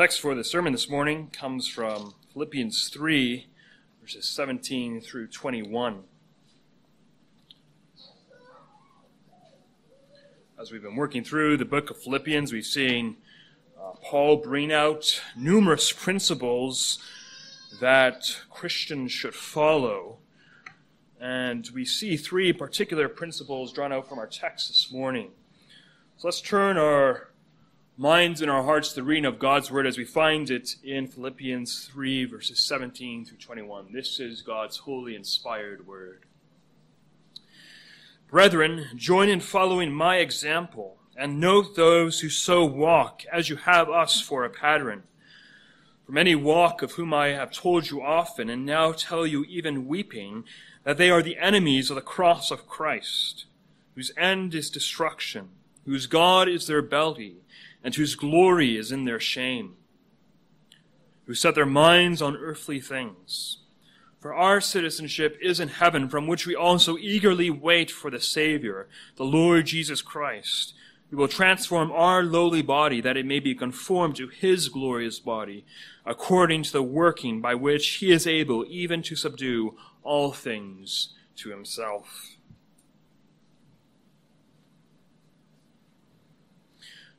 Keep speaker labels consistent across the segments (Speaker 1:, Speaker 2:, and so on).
Speaker 1: Text for the sermon this morning comes from Philippians 3, verses 17 through 21. As we've been working through the book of Philippians, we've seen uh, Paul bring out numerous principles that Christians should follow. And we see three particular principles drawn out from our text this morning. So let's turn our minds and our hearts the reading of God's word as we find it in Philippians 3, verses 17 through 21. This is God's holy, inspired word. Brethren, join in following my example, and note those who so walk, as you have us for a pattern. For many walk, of whom I have told you often, and now tell you even weeping, that they are the enemies of the cross of Christ, whose end is destruction, whose God is their belly, and whose glory is in their shame, who set their minds on earthly things. For our citizenship is in heaven, from which we also eagerly wait for the Savior, the Lord Jesus Christ, who will transform our lowly body that it may be conformed to his glorious body, according to the working by which he is able even to subdue all things to himself.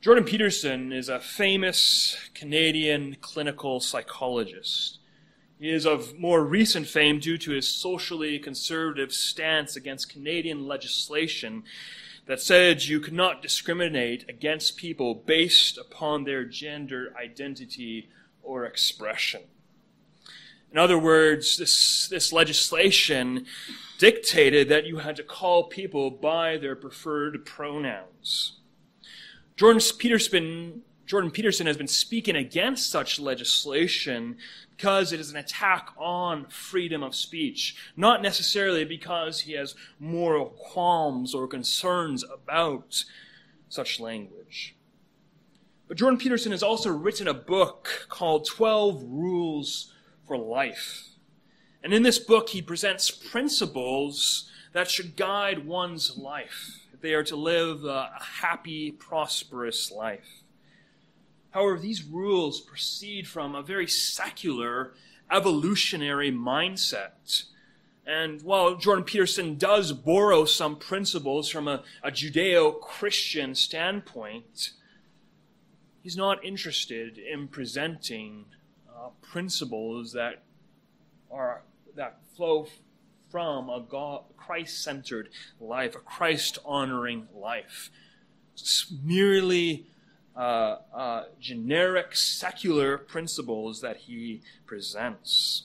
Speaker 1: Jordan Peterson is a famous Canadian clinical psychologist. He is of more recent fame due to his socially conservative stance against Canadian legislation that said you could not discriminate against people based upon their gender identity or expression. In other words, this, this legislation dictated that you had to call people by their preferred pronouns. Jordan Peterson, Jordan Peterson has been speaking against such legislation because it is an attack on freedom of speech, not necessarily because he has moral qualms or concerns about such language. But Jordan Peterson has also written a book called 12 Rules for Life. And in this book, he presents principles that should guide one's life they are to live a happy, prosperous life. However, these rules proceed from a very secular, evolutionary mindset. And while Jordan Peterson does borrow some principles from a, a Judeo Christian standpoint, he's not interested in presenting uh, principles that are that flow from a God, Christ centered life, a Christ honoring life. It's merely uh, uh, generic secular principles that he presents.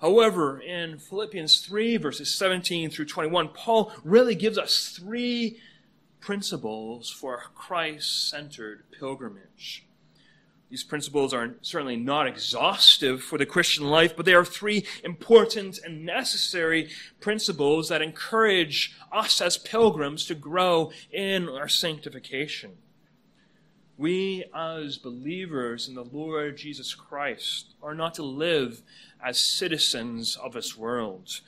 Speaker 1: However, in Philippians 3, verses 17 through 21, Paul really gives us three principles for a Christ centered pilgrimage. These principles are certainly not exhaustive for the Christian life, but they are three important and necessary principles that encourage us as pilgrims to grow in our sanctification. We, as believers in the Lord Jesus Christ, are not to live as citizens of this world.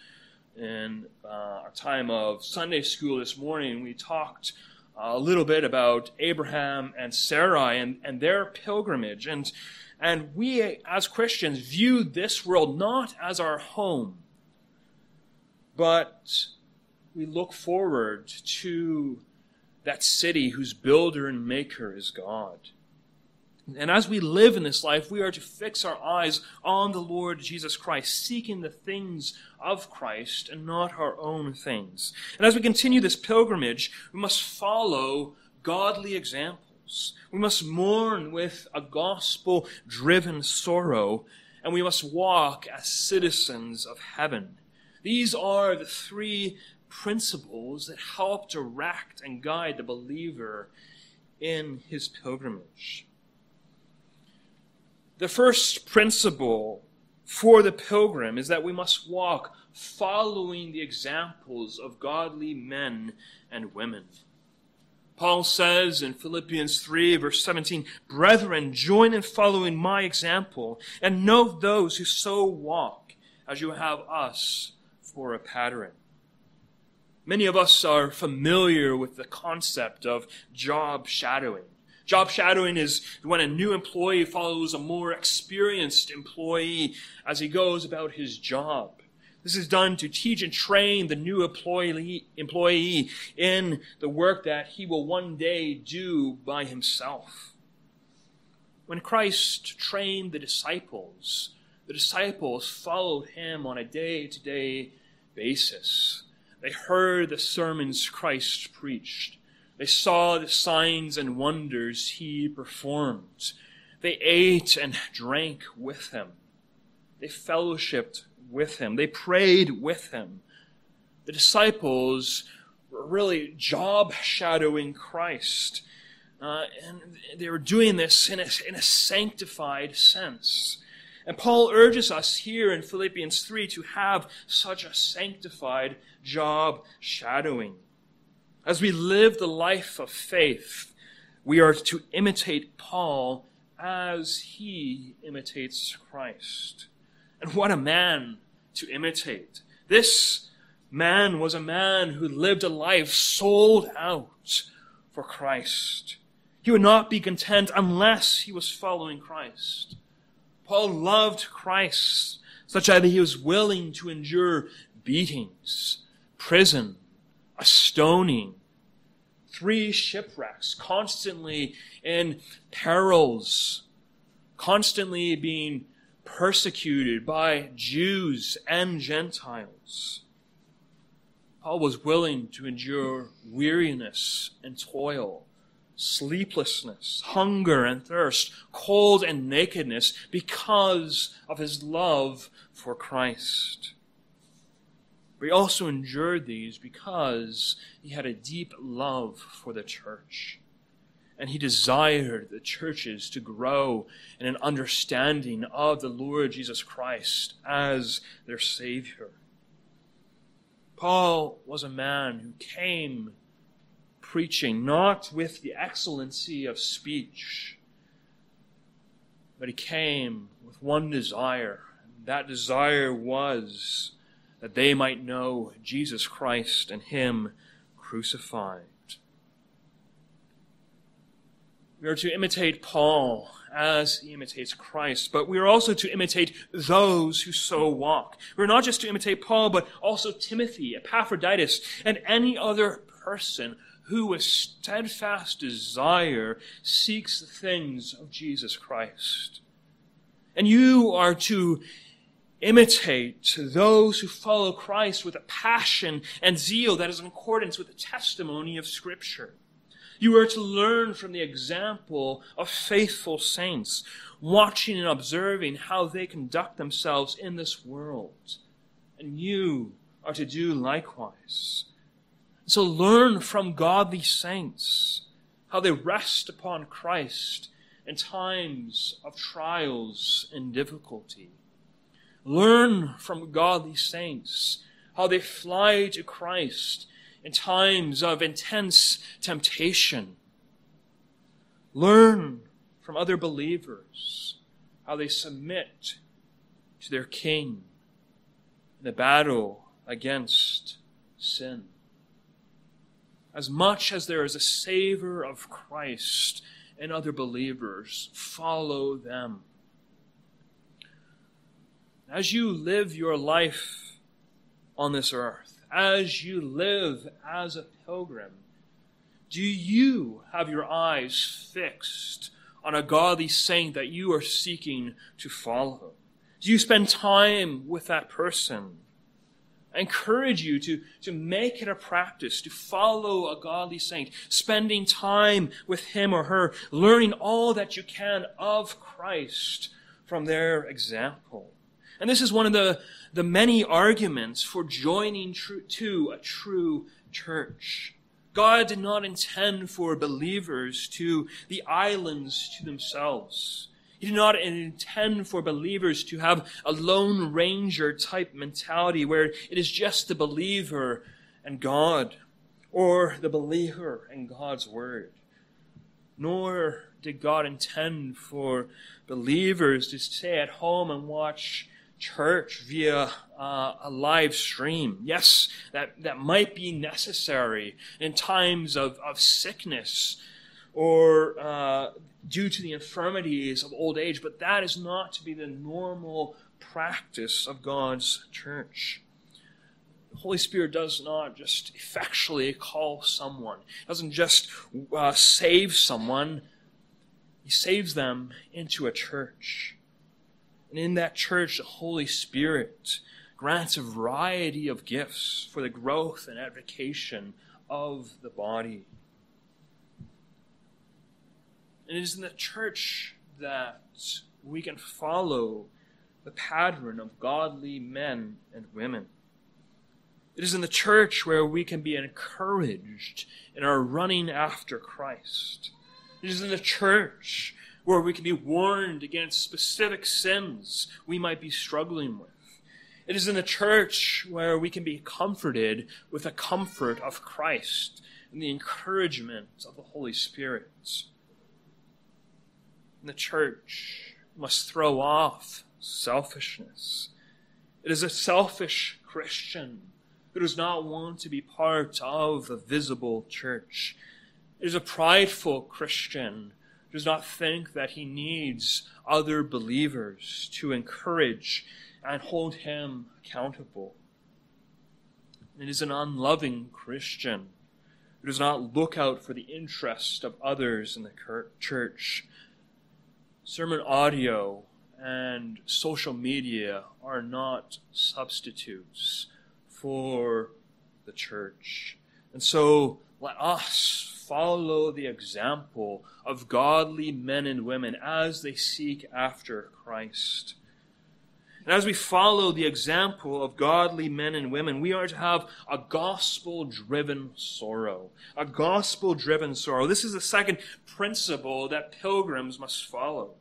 Speaker 1: In uh, our time of Sunday school this morning, we talked a little bit about Abraham and Sarai and, and their pilgrimage. And, and we, as Christians, view this world not as our home, but we look forward to that city whose builder and maker is God. And as we live in this life, we are to fix our eyes on the Lord Jesus Christ, seeking the things of Christ and not our own things. And as we continue this pilgrimage, we must follow godly examples. We must mourn with a gospel driven sorrow, and we must walk as citizens of heaven. These are the three principles that help direct and guide the believer in his pilgrimage. The first principle for the pilgrim is that we must walk following the examples of godly men and women. Paul says in Philippians 3 verse 17, Brethren, join in following my example and know those who so walk as you have us for a pattern. Many of us are familiar with the concept of job shadowing. Job shadowing is when a new employee follows a more experienced employee as he goes about his job. This is done to teach and train the new employee, employee in the work that he will one day do by himself. When Christ trained the disciples, the disciples followed him on a day to day basis. They heard the sermons Christ preached. They saw the signs and wonders he performed. They ate and drank with him. They fellowshipped with him. They prayed with him. The disciples were really job shadowing Christ. Uh, and they were doing this in a, in a sanctified sense. And Paul urges us here in Philippians 3 to have such a sanctified job shadowing. As we live the life of faith, we are to imitate Paul as he imitates Christ. And what a man to imitate. This man was a man who lived a life sold out for Christ. He would not be content unless he was following Christ. Paul loved Christ such that he was willing to endure beatings, prison, a stoning, three shipwrecks, constantly in perils, constantly being persecuted by Jews and Gentiles. Paul was willing to endure weariness and toil, sleeplessness, hunger and thirst, cold and nakedness because of his love for Christ. But he also endured these because he had a deep love for the church and he desired the churches to grow in an understanding of the Lord Jesus Christ as their Savior. Paul was a man who came preaching not with the excellency of speech, but he came with one desire. And That desire was that they might know Jesus Christ and Him crucified. We are to imitate Paul as he imitates Christ, but we are also to imitate those who so walk. We're not just to imitate Paul, but also Timothy, Epaphroditus, and any other person who with steadfast desire seeks the things of Jesus Christ. And you are to imitate those who follow Christ with a passion and zeal that is in accordance with the testimony of Scripture. You are to learn from the example of faithful saints, watching and observing how they conduct themselves in this world. And you are to do likewise. So learn from godly saints how they rest upon Christ in times of trials and difficulty. Learn from godly saints how they fly to Christ in times of intense temptation. Learn from other believers how they submit to their king in the battle against sin. As much as there is a savor of Christ in other believers, follow them. As you live your life on this earth, as you live as a pilgrim? Do you have your eyes fixed on a godly saint that you are seeking to follow? Do you spend time with that person? I encourage you to, to make it a practice to follow a godly saint, spending time with him or her, learning all that you can of Christ from their example. And this is one of the, the many arguments for joining tr- to a true church. God did not intend for believers to the islands to themselves. He did not intend for believers to have a lone ranger type mentality where it is just the believer and God, or the believer and God's word. Nor did God intend for believers to stay at home and watch church via uh, a live stream. Yes, that, that might be necessary in times of, of sickness. or uh, due to the infirmities of old age, but that is not to be the normal practice of God's church. The Holy Spirit does not just effectually call someone, doesn't just uh, save someone, He saves them into a church. And in that church, the Holy Spirit grants a variety of gifts for the growth and edification of the body. And it is in the church that we can follow the pattern of godly men and women. It is in the church where we can be encouraged in our running after Christ. It is in the church where we can be warned against specific sins we might be struggling with. It is in the church where we can be comforted with the comfort of Christ and the encouragement of the Holy Spirit. And the church must throw off selfishness. It is a selfish Christian who does not want to be part of the visible church. It is a prideful Christian does not think that he needs other believers to encourage and hold him accountable. It is an unloving Christian who does not look out for the interest of others in the church sermon audio and social media are not substitutes for the church. And so let us follow the example of godly men and women as they seek after Christ. And as we follow the example of godly men and women, we are to have a gospel driven sorrow. A gospel driven sorrow. This is the second principle that pilgrims must follow.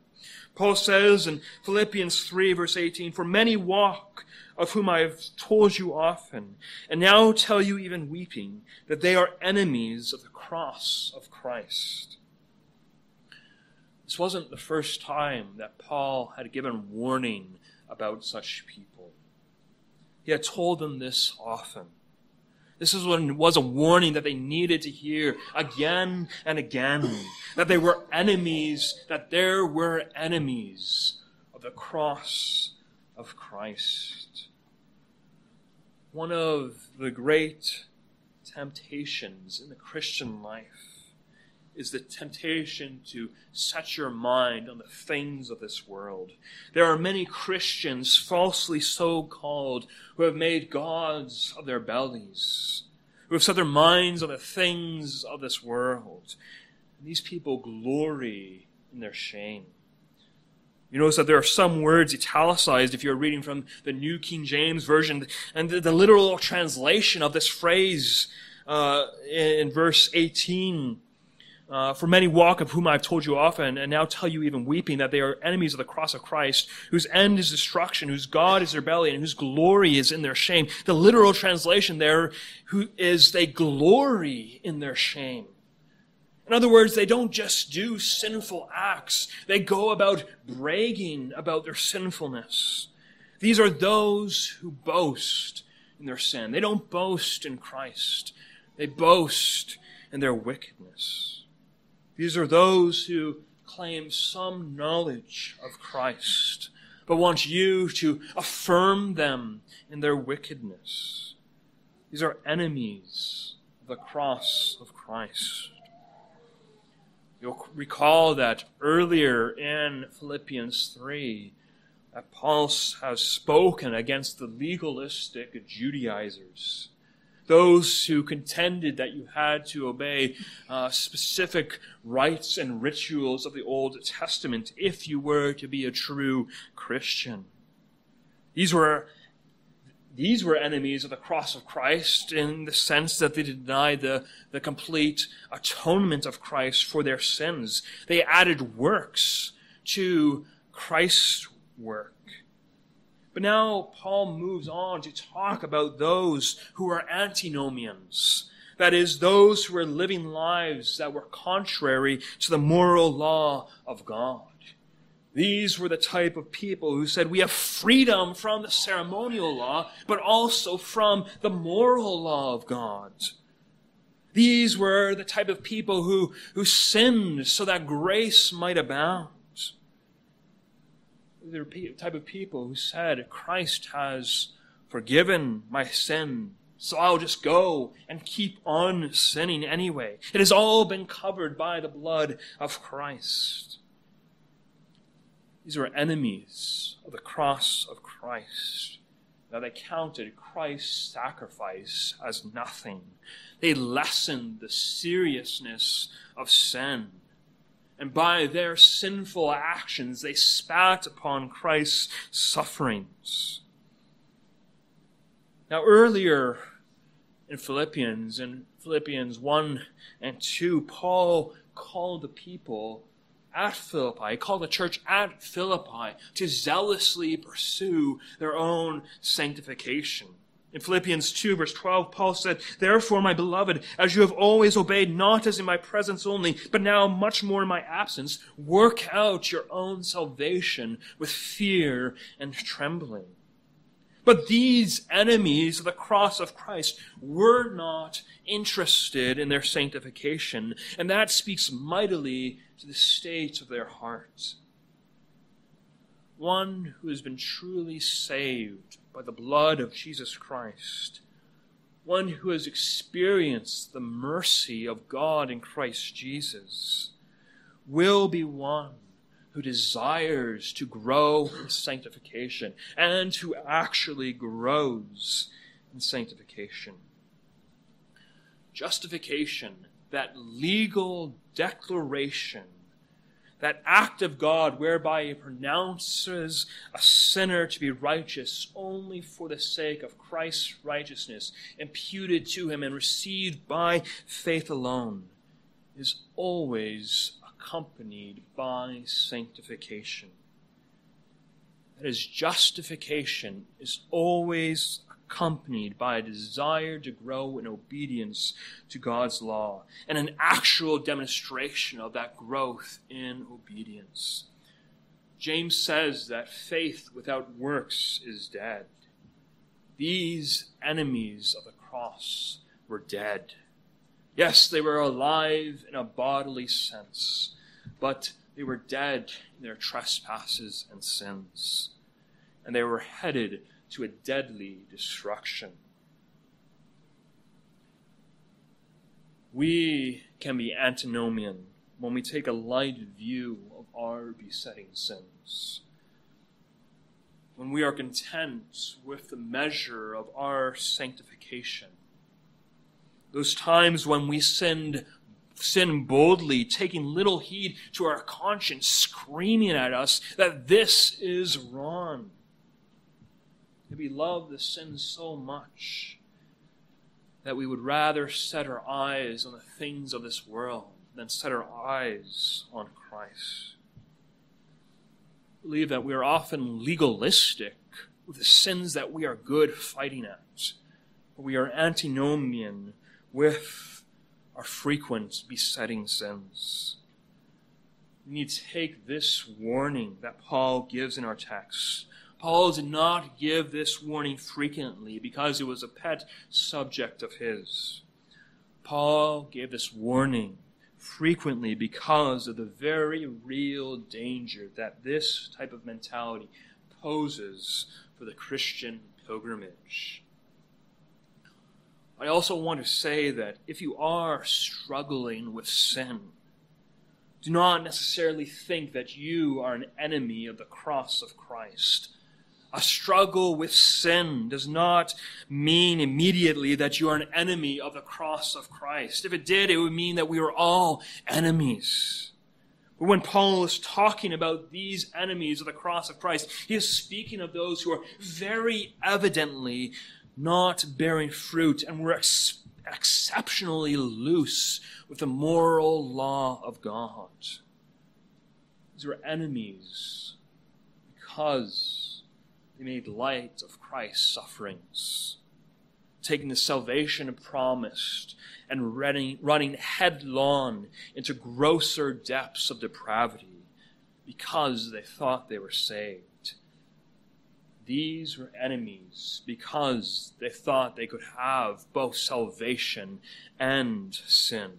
Speaker 1: Paul says in Philippians 3 verse 18, For many walk, of whom I have told you often, and now tell you even weeping, that they are enemies of the cross of Christ. This wasn't the first time that Paul had given warning about such people. He had told them this often. This is what was a warning that they needed to hear again and again. That they were enemies, that there were enemies of the cross of Christ. One of the great temptations in the Christian life is the temptation to set your mind on the things of this world. There are many Christians, falsely so called, who have made gods of their bellies, who have set their minds on the things of this world. And these people glory in their shame. You notice that there are some words italicized if you're reading from the New King James Version, and the, the literal translation of this phrase uh, in verse 18 uh, for many walk of whom I've told you often, and now tell you even weeping, that they are enemies of the cross of Christ, whose end is destruction, whose God is their belly, and whose glory is in their shame. The literal translation there who is they glory in their shame. In other words, they don't just do sinful acts, they go about bragging about their sinfulness. These are those who boast in their sin. They don't boast in Christ, they boast in their wickedness. These are those who claim some knowledge of Christ, but want you to affirm them in their wickedness. These are enemies of the cross of Christ. You'll recall that earlier in Philippians 3, that Paul has spoken against the legalistic Judaizers those who contended that you had to obey uh, specific rites and rituals of the Old Testament if you were to be a true Christian. These were these were enemies of the cross of Christ in the sense that they denied the, the complete atonement of Christ for their sins. They added works to Christ's work. But now Paul moves on to talk about those who are antinomians. That is, those who are living lives that were contrary to the moral law of God. These were the type of people who said, We have freedom from the ceremonial law, but also from the moral law of God. These were the type of people who, who sinned so that grace might abound. The type of people who said, Christ has forgiven my sin, so I'll just go and keep on sinning anyway. It has all been covered by the blood of Christ. These were enemies of the cross of Christ. Now they counted Christ's sacrifice as nothing. They lessened the seriousness of sin. And by their sinful actions, they spat upon Christ's sufferings. Now, earlier in Philippians, in Philippians 1 and 2, Paul called the people at Philippi, called the church at Philippi to zealously pursue their own sanctification. In Philippians 2 verse 12, Paul said, Therefore, my beloved, as you have always obeyed, not as in my presence only, but now much more in my absence, work out your own salvation with fear and trembling. But these enemies of the cross of Christ were not interested in their sanctification, and that speaks mightily to the state of their hearts. One who has been truly saved by the blood of Jesus Christ, one who has experienced the mercy of God in Christ Jesus, will be one who desires to grow in sanctification and who actually grows in sanctification. Justification, that legal declaration that act of God whereby he pronounces a sinner to be righteous only for the sake of Christ's righteousness imputed to him and received by faith alone, is always accompanied by sanctification. That is, justification is always accompanied by a desire to grow in obedience to God's law and an actual demonstration of that growth in obedience. James says that faith without works is dead. These enemies of the cross were dead. Yes, they were alive in a bodily sense, but they were dead in their trespasses and sins. And they were headed to a deadly destruction. We can be antinomian when we take a light view of our besetting sins. When we are content with the measure of our sanctification. Those times when we sinned sin boldly, taking little heed to our conscience, screaming at us that this is wrong that we love the sin so much that we would rather set our eyes on the things of this world than set our eyes on Christ. I believe that we are often legalistic with the sins that we are good fighting at. But we are antinomian with our frequent besetting sins. We need to take this warning that Paul gives in our text Paul did not give this warning frequently because it was a pet subject of his. Paul gave this warning frequently because of the very real danger that this type of mentality poses for the Christian pilgrimage. I also want to say that if you are struggling with sin, do not necessarily think that you are an enemy of the cross of Christ a struggle with sin does not mean immediately that you are an enemy of the cross of Christ. If it did, it would mean that we were all enemies. But when Paul is talking about these enemies of the cross of Christ, he is speaking of those who are very evidently not bearing fruit and were ex- exceptionally loose with the moral law of God. These were enemies because they made light of Christ's sufferings, taking the salvation promised and running, running headlong into grosser depths of depravity because they thought they were saved. these were enemies because they thought they could have both salvation and sin.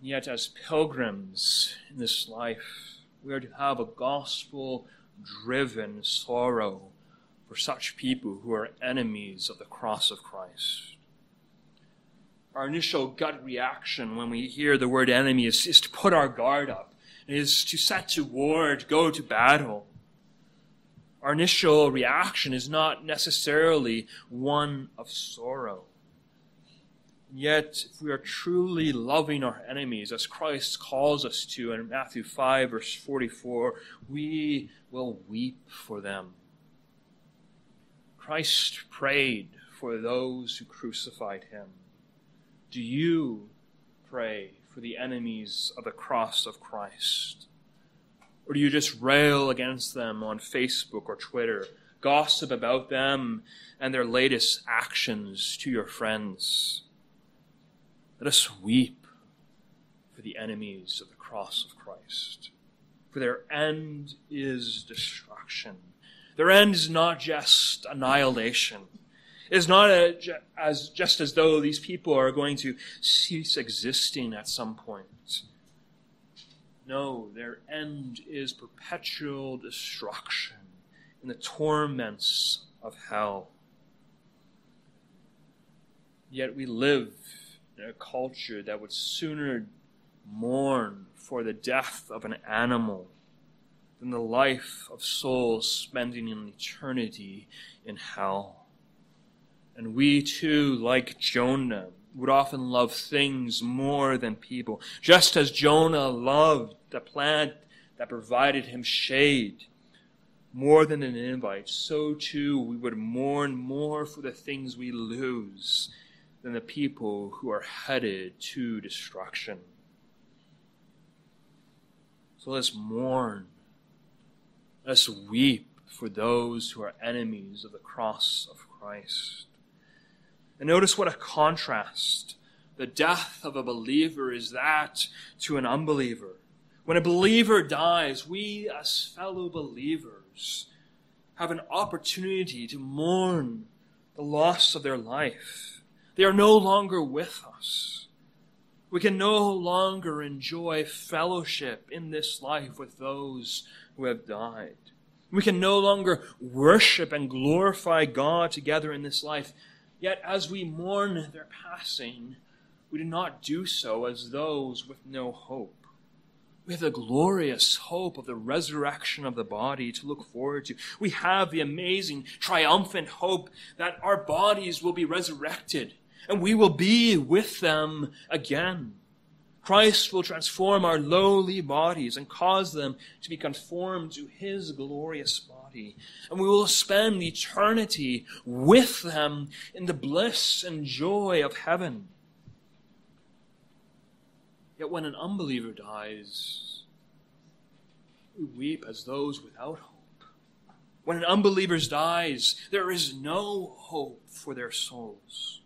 Speaker 1: Yet, as pilgrims in this life, we are to have a gospel driven sorrow for such people who are enemies of the cross of Christ. Our initial gut reaction when we hear the word enemy is, is to put our guard up, is to set to war, to go to battle. Our initial reaction is not necessarily one of sorrow. Yet, if we are truly loving our enemies, as Christ calls us to in Matthew 5, verse 44, we will weep for them. Christ prayed for those who crucified him. Do you pray for the enemies of the cross of Christ? Or do you just rail against them on Facebook or Twitter, gossip about them and their latest actions to your friends? Let us weep for the enemies of the cross of Christ, for their end is destruction. Their end is not just annihilation. It is not a, as just as though these people are going to cease existing at some point. No, their end is perpetual destruction in the torments of hell. Yet we live a culture that would sooner mourn for the death of an animal than the life of souls spending an eternity in hell. And we too, like Jonah, would often love things more than people. Just as Jonah loved the plant that provided him shade more than Nineveh, so too we would mourn more for the things we lose than the people who are headed to destruction. So let's mourn. Let's weep for those who are enemies of the cross of Christ. And notice what a contrast. The death of a believer is that to an unbeliever. When a believer dies, we as fellow believers have an opportunity to mourn the loss of their life they are no longer with us. We can no longer enjoy fellowship in this life with those who have died. We can no longer worship and glorify God together in this life. Yet, as we mourn their passing, we do not do so as those with no hope. We have the glorious hope of the resurrection of the body to look forward to. We have the amazing, triumphant hope that our bodies will be resurrected and we will be with them again. Christ will transform our lowly bodies and cause them to be conformed to his glorious body. And we will spend eternity with them in the bliss and joy of heaven. Yet when an unbeliever dies, we weep as those without hope. When an unbeliever dies, there is no hope for their souls.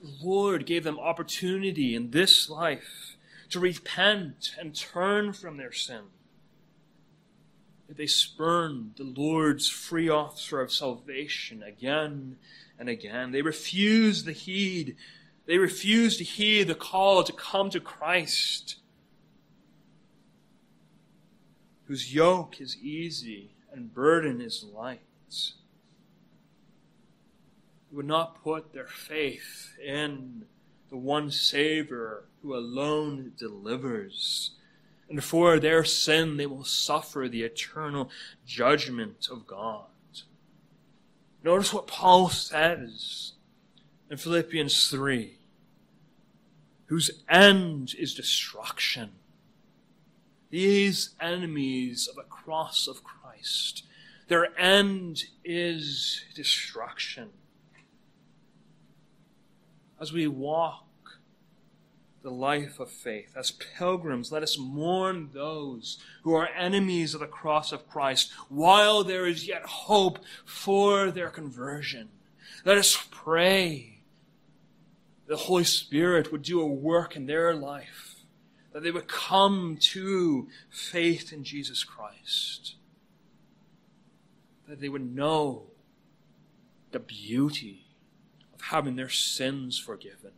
Speaker 1: Lord gave them opportunity in this life to repent and turn from their sin. Yet they spurned the Lord's free offer of salvation again and again. They refused the heed. They refused to heed the call to come to Christ, whose yoke is easy and burden is light would not put their faith in the one Savior who alone delivers. And for their sin, they will suffer the eternal judgment of God. Notice what Paul says in Philippians 3 whose end is destruction. These enemies of the cross of Christ, their end is destruction as we walk the life of faith. As pilgrims, let us mourn those who are enemies of the cross of Christ while there is yet hope for their conversion. Let us pray the Holy Spirit would do a work in their life, that they would come to faith in Jesus Christ. that they would know the beauty of having their sins forgiven,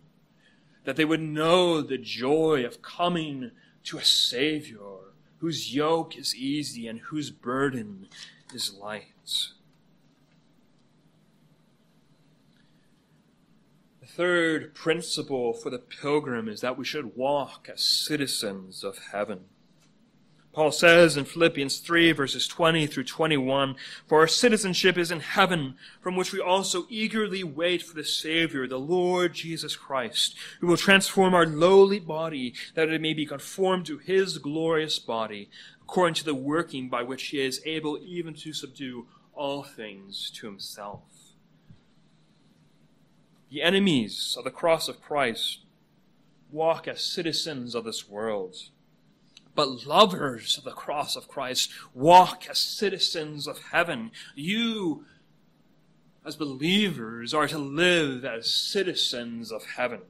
Speaker 1: that they would know the joy of coming to a Savior whose yoke is easy and whose burden is light. The third principle for the pilgrim is that we should walk as citizens of heaven. Paul says in Philippians 3 verses 20 through 21, For our citizenship is in heaven, from which we also eagerly wait for the Savior, the Lord Jesus Christ, who will transform our lowly body, that it may be conformed to his glorious body, according to the working by which he is able even to subdue all things to himself. The enemies of the cross of Christ walk as citizens of this world but lovers of the cross of Christ walk as citizens of heaven. You, as believers, are to live as citizens of heaven.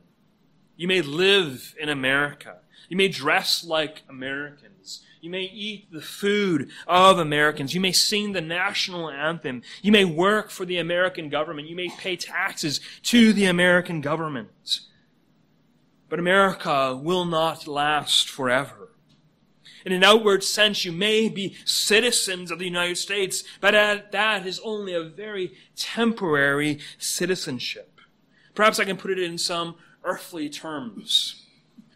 Speaker 1: You may live in America. You may dress like Americans. You may eat the food of Americans. You may sing the national anthem. You may work for the American government. You may pay taxes to the American government. But America will not last forever. In an outward sense, you may be citizens of the United States, but uh, that is only a very temporary citizenship. Perhaps I can put it in some earthly terms.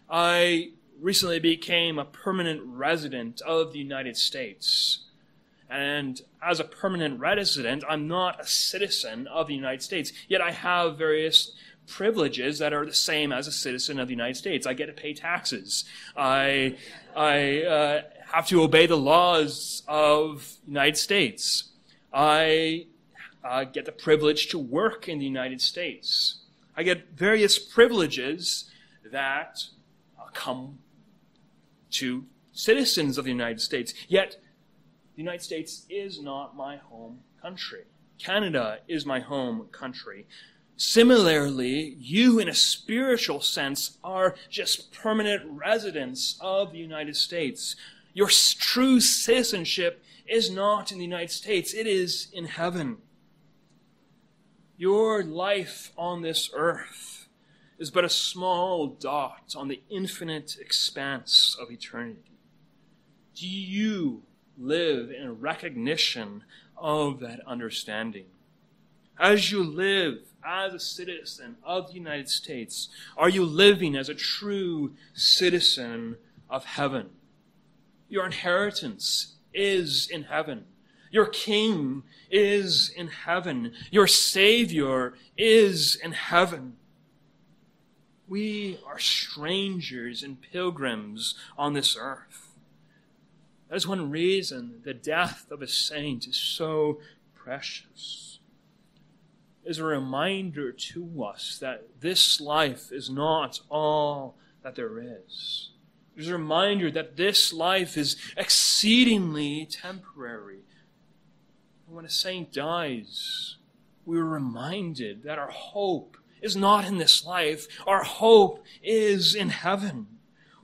Speaker 1: I recently became a permanent resident of the United States. And as a permanent resident, I'm not a citizen of the United States. Yet I have various privileges that are the same as a citizen of the United States. I get to pay taxes. I, I uh, have to obey the laws of the United States. I uh, get the privilege to work in the United States. I get various privileges that uh, come to citizens of the United States. Yet, the United States is not my home country. Canada is my home country. Similarly, you, in a spiritual sense, are just permanent residents of the United States. Your true citizenship is not in the United States, it is in heaven. Your life on this earth is but a small dot on the infinite expanse of eternity. Do you live in recognition of that understanding? As you live as a citizen of the United States? Are you living as a true citizen of heaven? Your inheritance is in heaven. Your king is in heaven. Your savior is in heaven. We are strangers and pilgrims on this earth. That is one reason the death of a saint is so precious is a reminder to us that this life is not all that there is. It's a reminder that this life is exceedingly temporary. And When a saint dies, we are reminded that our hope is not in this life. Our hope is in heaven.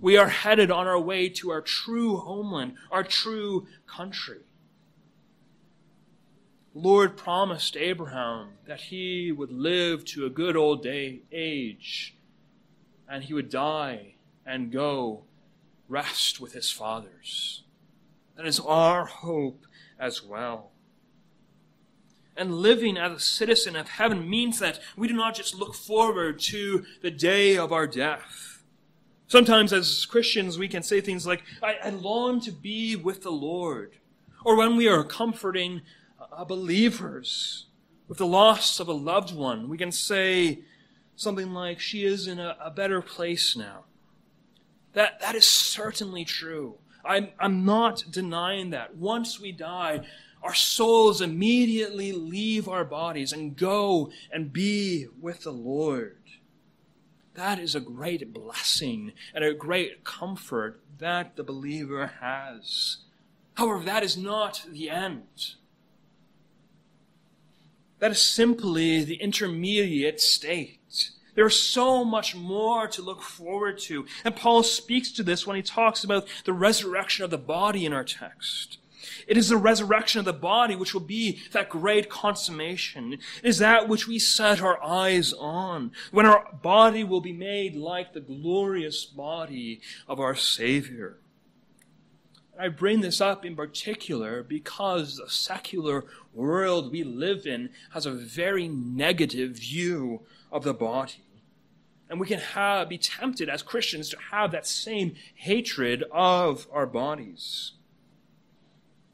Speaker 1: We are headed on our way to our true homeland, our true country. Lord promised Abraham that he would live to a good old day, age and he would die and go rest with his fathers. That is our hope as well. And living as a citizen of heaven means that we do not just look forward to the day of our death. Sometimes as Christians we can say things like, I, I long to be with the Lord. Or when we are comforting Uh, believers with the loss of a loved one, we can say something like, She is in a, a better place now. That, that is certainly true. I'm, I'm not denying that. Once we die, our souls immediately leave our bodies and go and be with the Lord. That is a great blessing and a great comfort that the believer has. However, that is not the end. That is simply the intermediate state. There's so much more to look forward to. And Paul speaks to this when he talks about the resurrection of the body in our text. It is the resurrection of the body which will be that great consummation. It is that which we set our eyes on, when our body will be made like the glorious body of our Savior. I bring this up in particular because the secular world we live in has a very negative view of the body. And we can have, be tempted as Christians to have that same hatred of our bodies.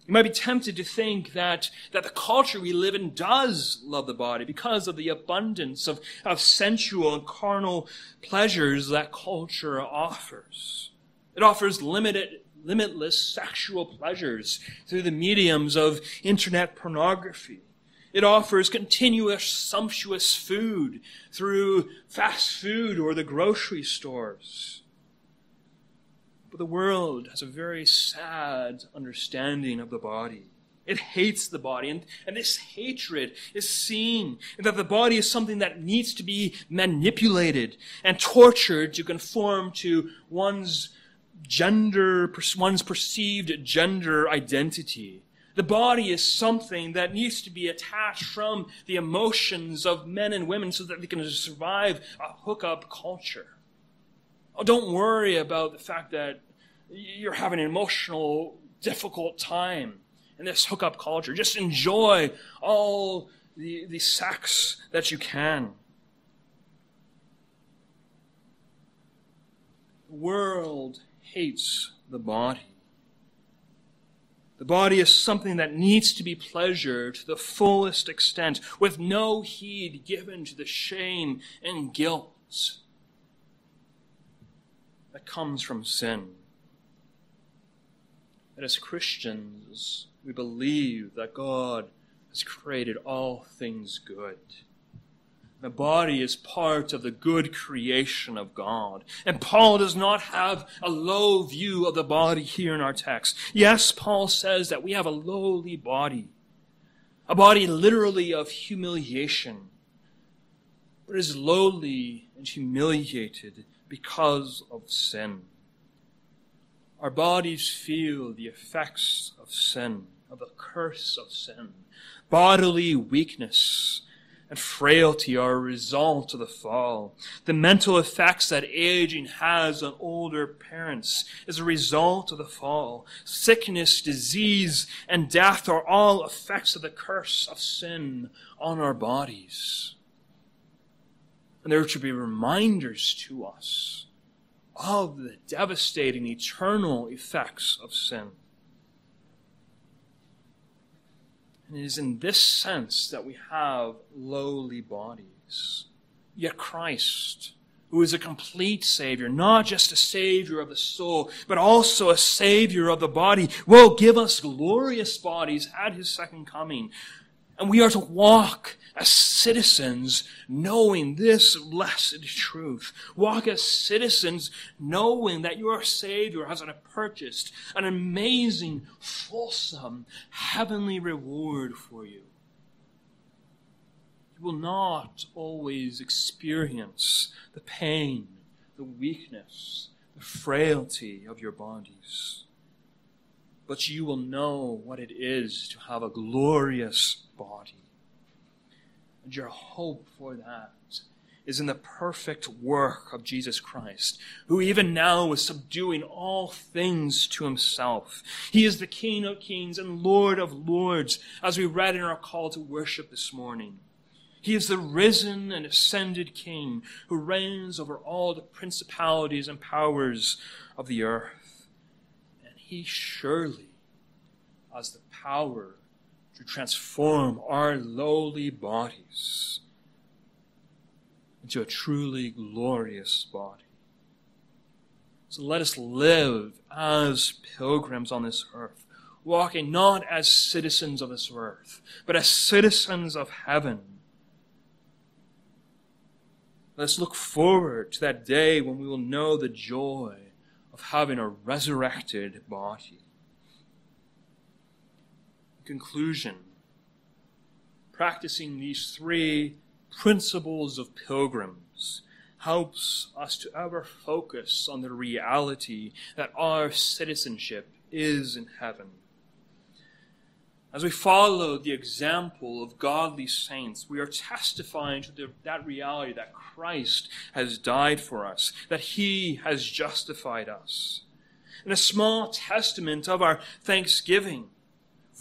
Speaker 1: You might be tempted to think that, that the culture we live in does love the body because of the abundance of, of sensual and carnal pleasures that culture offers. It offers limited, limitless sexual pleasures through the mediums of internet pornography. It offers continuous sumptuous food through fast food or the grocery stores. But the world has a very sad understanding of the body. It hates the body. And, and this hatred is seen in that the body is something that needs to be manipulated and tortured to conform to one's gender, one's perceived gender identity. The body is something that needs to be attached from the emotions of men and women so that they can survive a hookup culture. Oh, don't worry about the fact that you're having an emotional, difficult time in this hookup culture. Just enjoy all the, the sex that you can. The world hates the body. The body is something that needs to be pleasured to the fullest extent, with no heed given to the shame and guilt that comes from sin that as Christians, we believe that God has created all things good. The body is part of the good creation of God. And Paul does not have a low view of the body here in our text. Yes, Paul says that we have a lowly body, a body literally of humiliation, but is lowly and humiliated because of sin. Our bodies feel the effects of sin, of the curse of sin. Bodily weakness and frailty are a result of the fall. The mental effects that aging has on older parents is a result of the fall. Sickness, disease, and death are all effects of the curse of sin on our bodies. And there should be reminders to us of the devastating eternal effects of sin. And it is in this sense that we have lowly bodies. Yet Christ, who is a complete Savior, not just a Savior of the soul, but also a Savior of the body, will give us glorious bodies at His second coming. And we are to walk as citizens knowing this blessed truth. Walk as citizens knowing that your Savior has purchased an amazing, fulsome, heavenly reward for you. You will not always experience the pain, the weakness, the frailty of your bodies. But you will know what it is to have a glorious body and your hope for that is in the perfect work of Jesus Christ, who even now is subduing all things to himself. He is the King of kings and Lord of lords, as we read in our call to worship this morning. He is the risen and ascended King who reigns over all the principalities and powers of the earth. And he surely has the power to transform our lowly bodies into a truly glorious body. So let us live as pilgrims on this earth, walking not as citizens of this earth, but as citizens of heaven. Let's look forward to that day when we will know the joy of having a resurrected body conclusion, practicing these three principles of pilgrims helps us to ever focus on the reality that our citizenship is in heaven. As we follow the example of godly saints, we are testifying to the, that reality that Christ has died for us, that He has justified us. And a small testament of our thanksgiving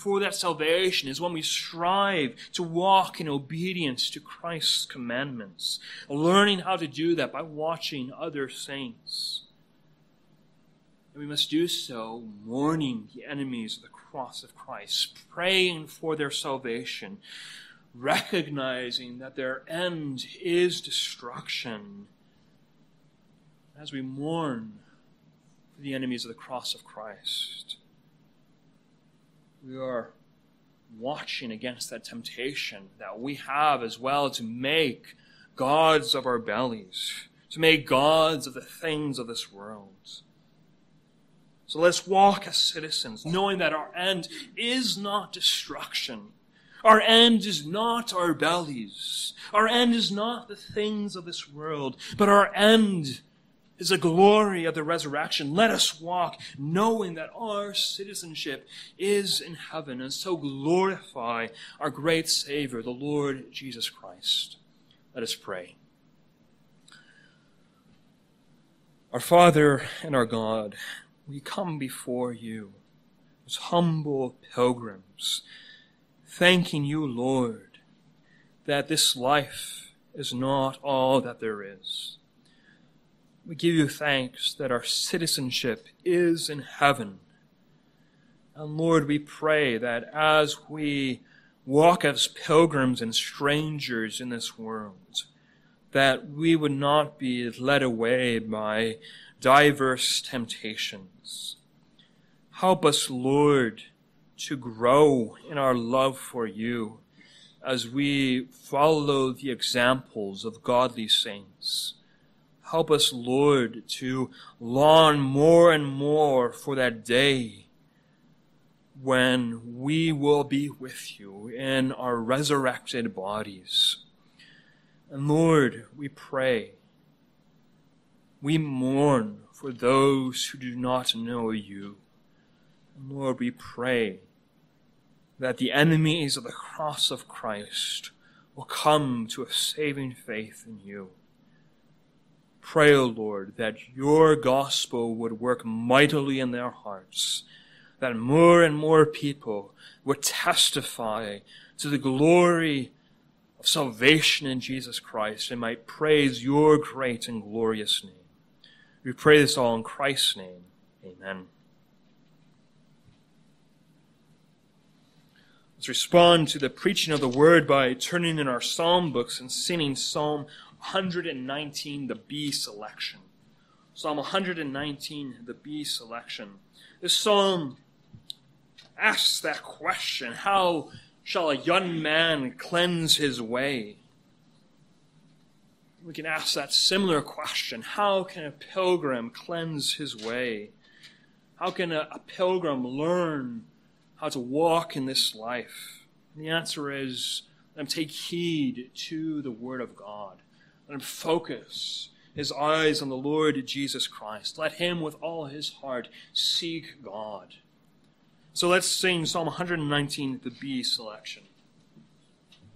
Speaker 1: for that salvation is when we strive to walk in obedience to Christ's commandments, learning how to do that by watching other saints. And we must do so mourning the enemies of the cross of Christ, praying for their salvation, recognizing that their end is destruction. As we mourn for the enemies of the cross of Christ, we are watching against that temptation that we have as well to make gods of our bellies, to make gods of the things of this world. So let's walk as citizens, knowing that our end is not destruction. Our end is not our bellies. Our end is not the things of this world, but our end is the glory of the resurrection. Let us walk knowing that our citizenship is in heaven and so glorify our great Savior, the Lord Jesus Christ. Let us pray. Our Father and our God, we come before you as humble pilgrims, thanking you, Lord, that this life is not all that there is. We give you thanks that our citizenship is in heaven. And Lord, we pray that as we walk as pilgrims and strangers in this world, that we would not be led away by diverse temptations. Help us, Lord, to grow in our love for you as we follow the examples of godly saints. Help us, Lord, to long more and more for that day when we will be with you in our resurrected bodies. And Lord, we pray we mourn for those who do not know you. Lord, we pray that the enemies of the cross of Christ will come to a saving faith in you. Pray, O Lord, that your gospel would work mightily in their hearts, that more and more people would testify to the glory of salvation in Jesus Christ and might praise your great and glorious name. We pray this all in Christ's name. Amen. Let's respond to the preaching of the word by turning in our psalm books and singing Psalm 119, the B selection. Psalm 119, the B selection. This psalm asks that question How shall a young man cleanse his way? we can ask that similar question How can a pilgrim cleanse his way? How can a, a pilgrim learn how to walk in this life? And the answer is let him take heed to the Word of God. Let him focus his eyes on the Lord Jesus Christ. Let him, with all his heart, seek God. So let's sing Psalm 119, the B selection.